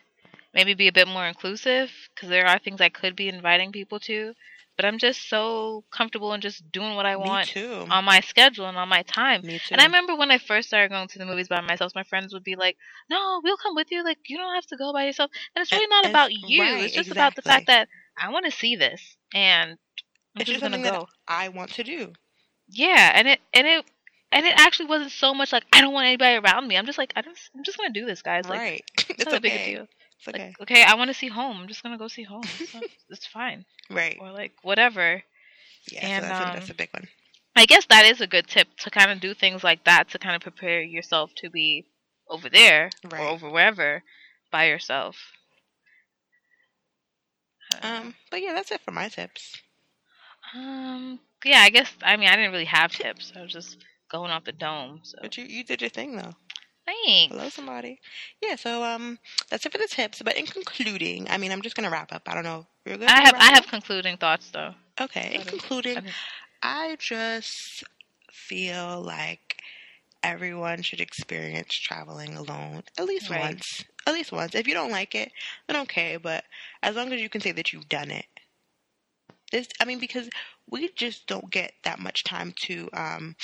Speaker 1: maybe be a bit more inclusive because there are things I could be inviting people to, but I'm just so comfortable in just doing what I want on my schedule and on my time.
Speaker 2: Me too.
Speaker 1: And I remember when I first started going to the movies by myself, my friends would be like, "No, we'll come with you. Like, you don't have to go by yourself." And it's eh,
Speaker 2: really
Speaker 1: not
Speaker 2: and-
Speaker 1: about you.
Speaker 2: right,
Speaker 1: it's just about the fact that I want to see this, and I'm
Speaker 2: It's
Speaker 1: just
Speaker 2: just
Speaker 1: gonna go.
Speaker 2: I want to do.
Speaker 1: Yeah, and it and it and it actually wasn't so much like I don't want anybody around me. I'm just like I just I'm just gonna do this, guys. Like,
Speaker 2: right.
Speaker 1: it's
Speaker 2: it's
Speaker 1: not a big deal.
Speaker 2: It's okay.
Speaker 1: Like, okay, I want to see home. I'm just gonna go see home. It's, it's fine,
Speaker 2: right.
Speaker 1: or like whatever.
Speaker 2: Yeah.
Speaker 1: and,
Speaker 2: so that's, a,
Speaker 1: um,
Speaker 2: that's a big one.
Speaker 1: I guess that is a good tip to kind of do things like that to kind of prepare yourself to be over there
Speaker 2: Right.
Speaker 1: or over wherever by yourself.
Speaker 2: Um, but yeah, that's it for my tips.
Speaker 1: Um, yeah, I guess. I mean, I didn't really have tips. I was just going off the dome. So
Speaker 2: But you you did your thing though.
Speaker 1: Thanks.
Speaker 2: Hello, somebody. Yeah, so um, that's it for the tips. But in concluding, I mean, I'm just gonna wrap up. I don't know. You're good.
Speaker 1: I have I have
Speaker 2: up?
Speaker 1: concluding thoughts though.
Speaker 2: Okay. In concluding. I just feel like everyone should experience traveling alone at least
Speaker 1: Right.
Speaker 2: once. At least once. If you don't like it, then okay. But as long as you can say that you've done it, this I mean, because we just don't get that much time to. um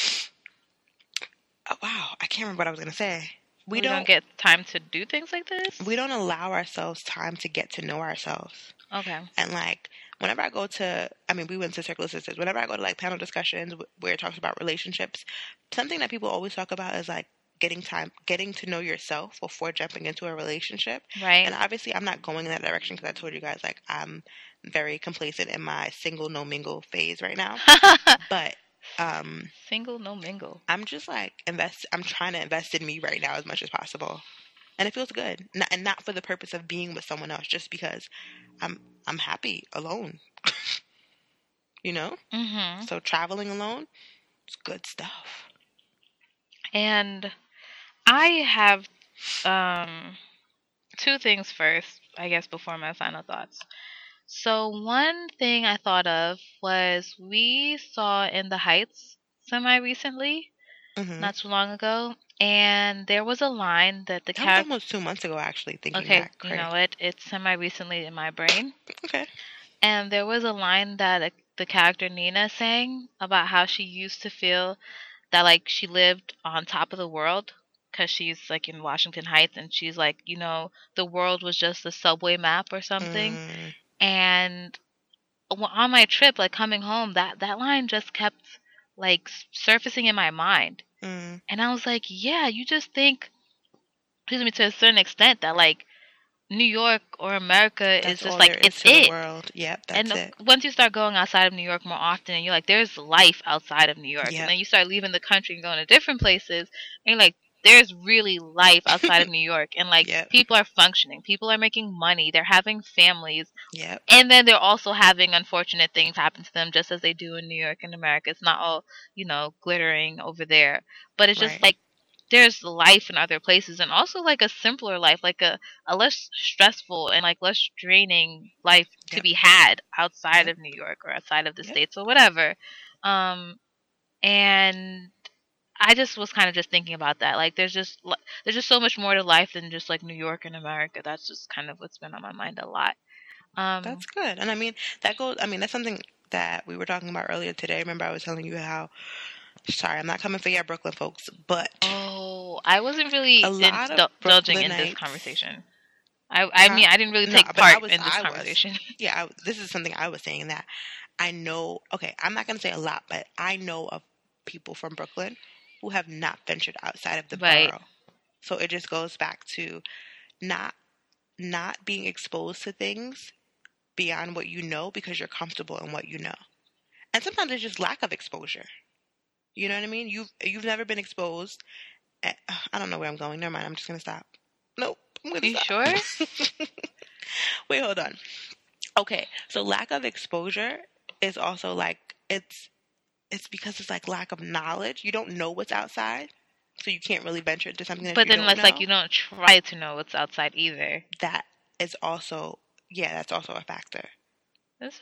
Speaker 2: oh, Wow, I can't remember what I was gonna say.
Speaker 1: We,
Speaker 2: We,
Speaker 1: don't,
Speaker 2: don't.
Speaker 1: get time to do things like this.
Speaker 2: we don't allow ourselves time to get to know ourselves.
Speaker 1: okay.
Speaker 2: And like whenever I go to, I mean, we went to Circle of Sisters. Whenever I go to like panel discussions where it talks about relationships, something that people always talk about is like getting time, getting to know yourself before jumping into a relationship.
Speaker 1: Right.
Speaker 2: And obviously, I'm not going in that direction because I told you guys like I'm very complacent in my single no mingle phase right now. But um,
Speaker 1: Single, no mingle.
Speaker 2: I'm just like invest. I'm trying to invest in me right now as much as possible, and it feels good. Not, and not for the purpose of being with someone else, just because I'm I'm happy alone. you know.
Speaker 1: Mm-hmm.
Speaker 2: So traveling alone, it's good stuff.
Speaker 1: And I have um two things first, I guess, before my final thoughts. So one thing I thought of was we saw in the Heights semi recently,
Speaker 2: hmm
Speaker 1: not too long ago, and there was a line that the
Speaker 2: that was
Speaker 1: character.
Speaker 2: almost two months ago, actually. Thinking
Speaker 1: Okay,
Speaker 2: back,
Speaker 1: you know what? It's semi recently in my brain.
Speaker 2: Okay.
Speaker 1: And there was a line that uh, the character Nina sang about how she used to feel that like she lived on top of the world because she's like in Washington Heights and she's like, you know, the world was just a subway map or something.
Speaker 2: Mm,
Speaker 1: And on my trip, like coming home, that that line just kept like surfacing in my mind.
Speaker 2: mm,
Speaker 1: And I was like, yeah, you just think, excuse me, to a certain extent that like New York or America
Speaker 2: that's
Speaker 1: is just like it's it
Speaker 2: world. Yep, that's
Speaker 1: and
Speaker 2: it.
Speaker 1: once you start going outside of New York more often, and you're like, there's life outside of New York.
Speaker 2: Yep.
Speaker 1: And then you start leaving the country and going to different places, and you're like, there's really life outside of New York. And like,
Speaker 2: Yep.
Speaker 1: people are functioning, people are making money, they're having families,
Speaker 2: Yep.
Speaker 1: and then they're also having unfortunate things happen to them, just as they do in New York and America. It's not all, you know, glittering over there, but it's just
Speaker 2: Right.
Speaker 1: like, there's life in other places and also like a simpler life like a, a less stressful and like less draining life to
Speaker 2: Yep.
Speaker 1: be had outside
Speaker 2: Yep.
Speaker 1: of new york or outside of the
Speaker 2: Yep.
Speaker 1: states or whatever um and i just was kind of just thinking about that like there's just there's just so much more to life than just like new york and america that's just kind of what's been on my mind a lot um
Speaker 2: That's good. And I mean, that goes, I mean, that's something that we were talking about earlier today. Remember, I was telling you how, sorry, I'm not coming for your Brooklyn folks, but
Speaker 1: oh i wasn't really
Speaker 2: A lot of
Speaker 1: indulging in this conversation I, I mean, I didn't really
Speaker 2: No,
Speaker 1: take
Speaker 2: I
Speaker 1: part
Speaker 2: was-
Speaker 1: in this
Speaker 2: I was.
Speaker 1: conversation.
Speaker 2: yeah, I, this is something I was saying that I know, okay, I'm not going to say a lot, but I know of people from Brooklyn who have not ventured outside of the
Speaker 1: Right.
Speaker 2: borough. So it just goes back to not not being exposed to things beyond what you know because you're comfortable in what you know. And sometimes it's just lack of exposure. You know what I mean? You've you've never been exposed. eh, I don't know where I'm going. Never mind. I'm just gonna stop. Nope. I'm gonna
Speaker 1: You
Speaker 2: stop.
Speaker 1: sure?
Speaker 2: Wait, hold on. Okay, so lack of exposure is also like it's it's because it's like lack of knowledge. You don't know what's outside, so you can't really venture into something that
Speaker 1: But then it's like you don't try to know what's outside either.
Speaker 2: that is also yeah, that's also a factor.
Speaker 1: This is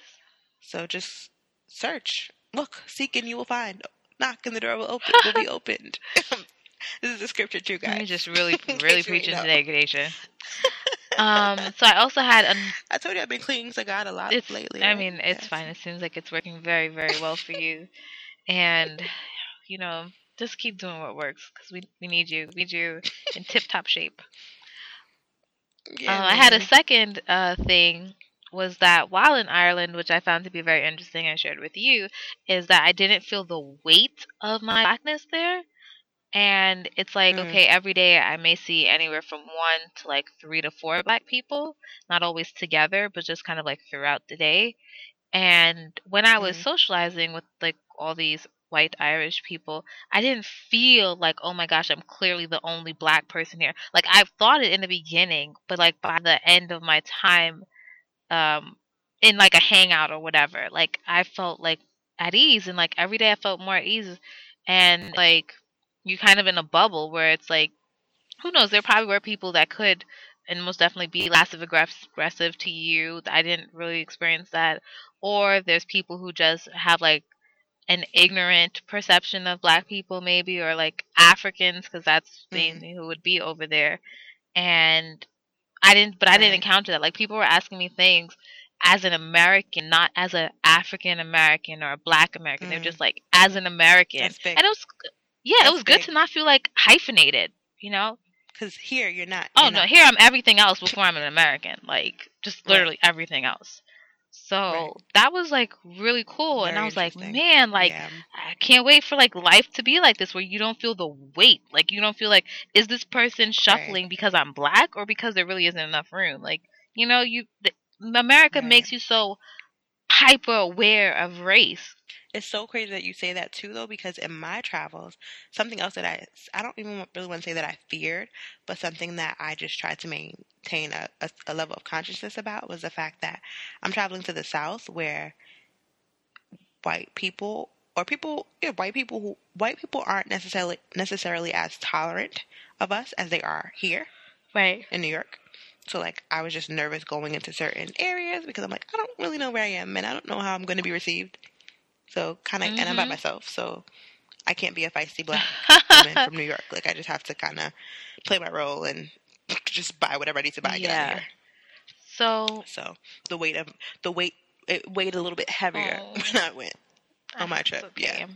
Speaker 2: So just search, look, seek, and you will find. Knock, and the door will open. Will be opened. this is the scripture too, guys.
Speaker 1: You're just really, really
Speaker 2: you
Speaker 1: preaching
Speaker 2: know.
Speaker 1: today, Kadesha. Um, so I also had an.
Speaker 2: I told you I've been clinging to God a lot lately.
Speaker 1: I mean, it's
Speaker 2: Yes.
Speaker 1: fine. It seems like it's working very, very well for you, and you know, just keep doing what works because we we need you. We need you in tip top shape.
Speaker 2: Yeah,
Speaker 1: uh, I had a second uh, thing was that while in Ireland, which I found to be very interesting I shared with you, is that I didn't feel the weight of my blackness there. And it's like,
Speaker 2: Mm.
Speaker 1: okay, every day I may see anywhere from one to like three to four black people, not always together, but just kind of like throughout the day. And when I was
Speaker 2: Mm.
Speaker 1: socializing with like all these white Irish people, I didn't feel like, oh my gosh, I'm clearly the only black person here. Like I thought it in the beginning, but like by the end of my time, um, in like a hangout or whatever. Like I felt like at ease and like every day I felt more at ease and like you kind of in a bubble where it's like who knows there probably were people that could and most definitely be less aggressive to you. I didn't really experience that. Or there's people who just have like an ignorant perception of black people maybe or like Africans because that's
Speaker 2: Mhm.
Speaker 1: mainly who would be over there. And I didn't but I didn't encounter that. Like people were asking me things as an American, not as a African American or a black American. They're
Speaker 2: Mhm.
Speaker 1: just like as an American. And it was yeah, it
Speaker 2: That's
Speaker 1: was good to not feel like hyphenated, you know?
Speaker 2: Because here you're not.
Speaker 1: Oh
Speaker 2: you're
Speaker 1: no,
Speaker 2: not.
Speaker 1: here I'm everything else before I'm an American. Like just
Speaker 2: Right.
Speaker 1: literally everything else. So
Speaker 2: Right.
Speaker 1: that was like really cool, and I was like, man, like
Speaker 2: yeah.
Speaker 1: I can't wait for like life to be like this, where you don't feel the weight. Like you don't feel like is this person shuffling because I'm black or because there really isn't enough room. Like you know, you th- America
Speaker 2: Right.
Speaker 1: makes you so hyper aware of race.
Speaker 2: It's so crazy that you say that too, though, because in my travels, something else that I I don't even really want to say that I feared, but something that I just tried to maintain a, a, a level of consciousness about was the fact that I'm traveling to the South, where white people or people, yeah, white people who white people aren't necessarily necessarily as tolerant of us as they are here
Speaker 1: Right.
Speaker 2: in New York. So like I was just nervous going into certain areas because I'm like I don't really know where I am and I don't know how I'm going to be received. So kind of and I'm by
Speaker 1: Mhm.
Speaker 2: myself, so I can't be a feisty black woman from New York. Like I just have to kind of play my role and just buy whatever I need to buy. and Get out
Speaker 1: Yeah.
Speaker 2: of here.
Speaker 1: so
Speaker 2: So the weight of the weight it weighed a little bit heavier
Speaker 1: Oh.
Speaker 2: when I went. On my trip, yeah.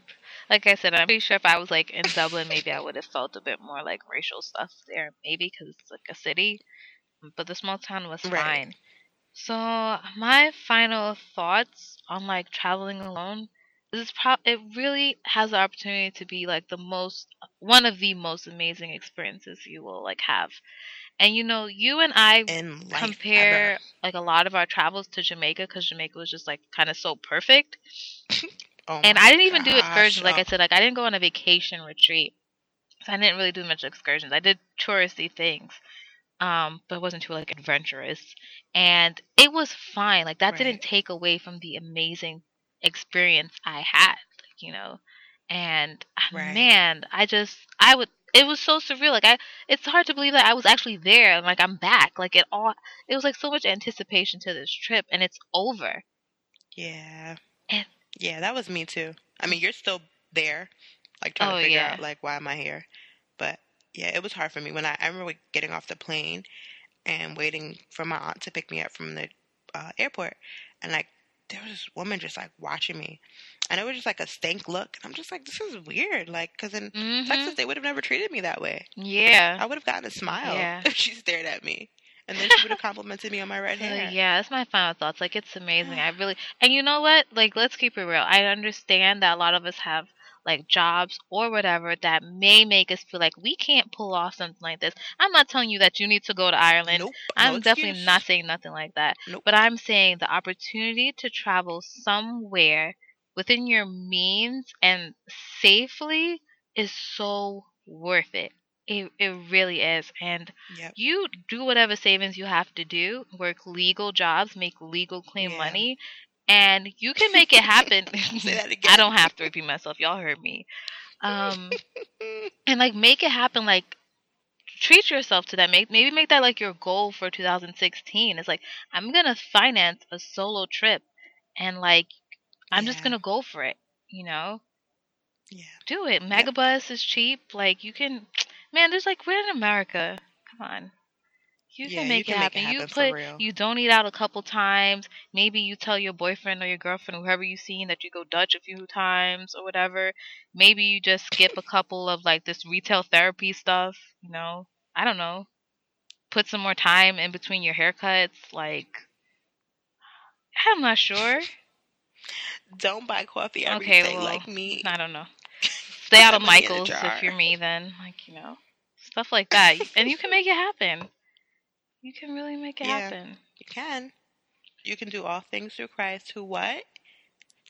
Speaker 1: Like I said, I'm pretty sure if I was like in Dublin, maybe I would have felt a bit more like racial stuff there, maybe because it's like a city. But the small town was
Speaker 2: Right.
Speaker 1: fine. So my final thoughts on like traveling alone is pro- it really has the opportunity to be like the most one of the most amazing experiences you will like have. And you know, you and I compare
Speaker 2: ever.
Speaker 1: like a lot of our travels to Jamaica because Jamaica was just like kind of so perfect.
Speaker 2: Oh
Speaker 1: And I didn't even do
Speaker 2: gosh,
Speaker 1: excursions. Like I said, like I didn't go on a vacation retreat. So I didn't really do much excursions. I did touristy things. Um, but it wasn't too like adventurous. And it was fine. Like that
Speaker 2: Right.
Speaker 1: didn't take away from the amazing experience I had, like, you know. And ah,
Speaker 2: Right.
Speaker 1: man, I just I would it was so surreal. Like I it's hard to believe that I was actually there and like I'm back. Like it all it was like so much anticipation to this trip and it's over.
Speaker 2: Yeah.
Speaker 1: And-
Speaker 2: Yeah, that was me too. I mean, you're still there, like trying
Speaker 1: Oh,
Speaker 2: to figure
Speaker 1: yeah.
Speaker 2: out like why am I here? But yeah, it was hard for me when I I remember getting off the plane and waiting for my aunt to pick me up from the uh, airport, and like there was this woman just like watching me, and it was just like a stank look, and I'm just like, this is weird, like because in
Speaker 1: Mhm.
Speaker 2: Texas they would have never treated me that way.
Speaker 1: Yeah.
Speaker 2: I would have gotten a smile
Speaker 1: Yeah.
Speaker 2: if she stared at me, and then she would have complimented me on my red
Speaker 1: So,
Speaker 2: hair.
Speaker 1: yeah, that's my final thoughts. Like it's amazing. I really and you know what? Like let's keep it real. I understand that a lot of us have like jobs or whatever that may make us feel like we can't pull off something like this. I'm not telling you that you need to go to Ireland.
Speaker 2: Nope.
Speaker 1: I'm
Speaker 2: no
Speaker 1: definitely
Speaker 2: excuse.
Speaker 1: not saying nothing like that.
Speaker 2: Nope.
Speaker 1: But I'm saying the opportunity to travel somewhere within your means and safely is so worth it. It it really is. And
Speaker 2: Yep.
Speaker 1: you do whatever savings you have to do, work legal jobs, make legal clean
Speaker 2: Yeah.
Speaker 1: money, and you can make it happen.
Speaker 2: Say that
Speaker 1: I don't have to repeat myself. Y'all heard me. Um, and like make it happen. Like treat yourself to that. Make maybe make that like your goal for 2016. It's like I'm gonna finance a solo trip, and like I'm just gonna go for it. You know,
Speaker 2: yeah.
Speaker 1: do it. Megabus is cheap. Like you can, man. There's like we're in America. Come on. You
Speaker 2: Yeah,
Speaker 1: can
Speaker 2: you
Speaker 1: make
Speaker 2: can
Speaker 1: it
Speaker 2: make it
Speaker 1: happen. You put you don't eat out a couple times. Maybe you tell your boyfriend or your girlfriend, whoever you seen, that you go Dutch a few times or whatever. Maybe you just skip a couple of like this retail therapy stuff. You know, I don't know. Put some more time in between your haircuts. Like, I'm not sure.
Speaker 2: Don't buy coffee every
Speaker 1: Okay,
Speaker 2: day
Speaker 1: well,
Speaker 2: like me.
Speaker 1: I don't know. Stay out of
Speaker 2: that money in a
Speaker 1: Michaels if you're me. Then, like you know, stuff like that, and you can make it happen. You can really make it
Speaker 2: Yeah.
Speaker 1: happen.
Speaker 2: You can. You can do all things through Christ who what?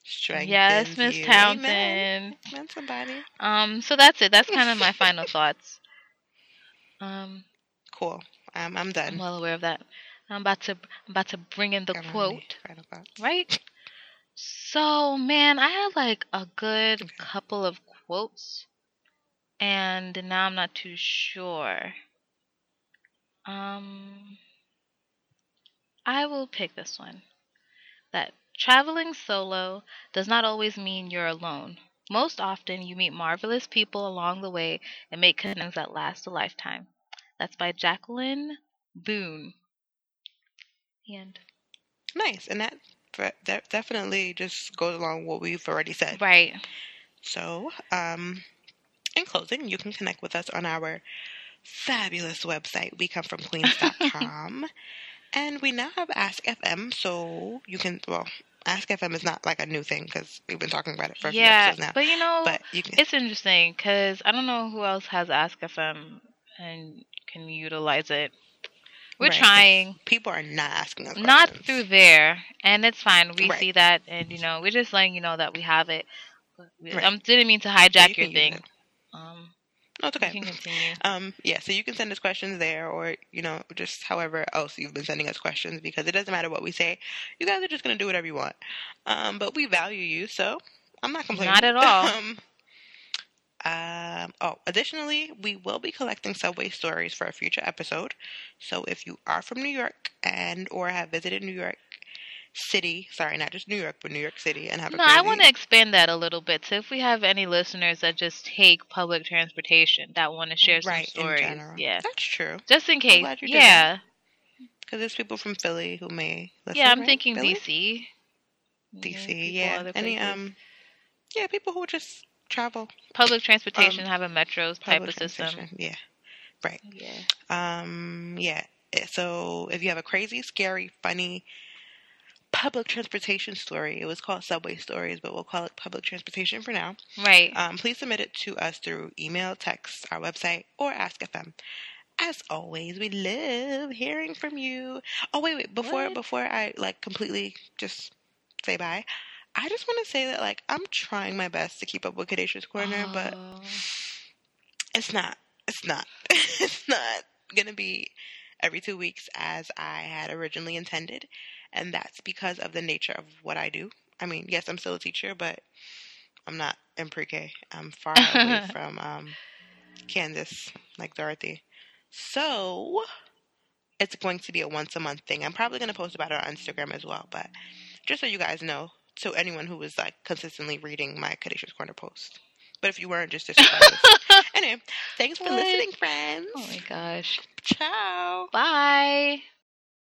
Speaker 2: Strengthens
Speaker 1: Yes, Miss. Townsend.
Speaker 2: Amen. Amen, somebody.
Speaker 1: Um, so that's it. That's kind of my final thoughts. Um,
Speaker 2: Cool. I'm, I'm
Speaker 1: I'm
Speaker 2: done.
Speaker 1: well aware of that. I'm about to I'm about to bring in the
Speaker 2: Got
Speaker 1: quote, right? So, man, I had like a good
Speaker 2: Okay.
Speaker 1: couple of quotes, and now I'm not too sure. Um, I will pick this one. That traveling solo does not always mean you're alone. Most often, you meet marvelous people along the way and make connections that last a lifetime. That's by Jacqueline Boone. The end.
Speaker 2: Nice, and that that definitely just goes along what we've already said.
Speaker 1: Right.
Speaker 2: So, um, in closing, you can connect with us on our fabulous website, wecomefromqueens.com. and we now have Ask FM, so you can, well, Ask FM is not like a new thing because we've been talking about it for a few
Speaker 1: Yeah,
Speaker 2: episodes now.
Speaker 1: but you know,
Speaker 2: But you can,
Speaker 1: it's interesting because I don't know who else has Ask FM and can utilize it. We're
Speaker 2: Right,
Speaker 1: trying.
Speaker 2: people are not asking us
Speaker 1: Not
Speaker 2: questions.
Speaker 1: through there, and it's fine. We
Speaker 2: Right.
Speaker 1: see that, and you know, we're just letting you know that we have it. We,
Speaker 2: Right.
Speaker 1: I didn't mean to hijack
Speaker 2: you
Speaker 1: your thing. Um,
Speaker 2: No, it's okay.
Speaker 1: can continue.
Speaker 2: Um, yeah, so you can send us questions there or, you know, just however else you've been sending us questions because it doesn't matter what we say. You guys are just going to do whatever you want. Um, but we value you, so I'm not complaining.
Speaker 1: Not at all.
Speaker 2: um, um, oh, additionally, we will be collecting subway stories for a future episode. So if you are from New York and or have visited New York City, sorry, not just New York, but New York City and have a
Speaker 1: No, I want to expand that a little bit. So if we have any listeners that just take public transportation that want to share some
Speaker 2: right
Speaker 1: stories,
Speaker 2: in general.
Speaker 1: yeah,
Speaker 2: That's true.
Speaker 1: just in case,
Speaker 2: glad you did
Speaker 1: yeah,
Speaker 2: Because there's people from Philly who may listen,
Speaker 1: yeah. I'm
Speaker 2: right?
Speaker 1: thinking
Speaker 2: Philly?
Speaker 1: DC.
Speaker 2: DC,
Speaker 1: people
Speaker 2: yeah. Any um, yeah, people who just travel
Speaker 1: public transportation
Speaker 2: um,
Speaker 1: have a metros type of system.
Speaker 2: Yeah, right.
Speaker 1: Yeah.
Speaker 2: Um. Yeah. Eh, So if you have a crazy, scary, funny public transportation story, it was called Subway Stories, but we'll call it public transportation for now.
Speaker 1: Right.
Speaker 2: Um, please submit it to us through email, text, our website, or Ask FM. As always, we love hearing from you. Oh wait, wait, before
Speaker 1: What?
Speaker 2: before I like completely just say bye, I just want to say that like I'm trying my best to keep up with Kadesha's Corner, but
Speaker 1: Oh.
Speaker 2: it's not. It's not. it's not gonna be every two weeks as I had originally intended, and that's because of the nature of what I do. I mean, yes, I'm still a teacher, but I'm not in pre-K. I'm far away from um, Kansas, like Dorothy. So it's going to be a once a month thing. I'm probably going to post about it on Instagram as well, but just so you guys know, to anyone who was like consistently reading my Kadesha's Corner post. But if you weren't, just disregard. Anyway, thanks for
Speaker 1: What?
Speaker 2: listening, friends.
Speaker 1: oh my gosh.
Speaker 2: Ciao.
Speaker 1: Bye.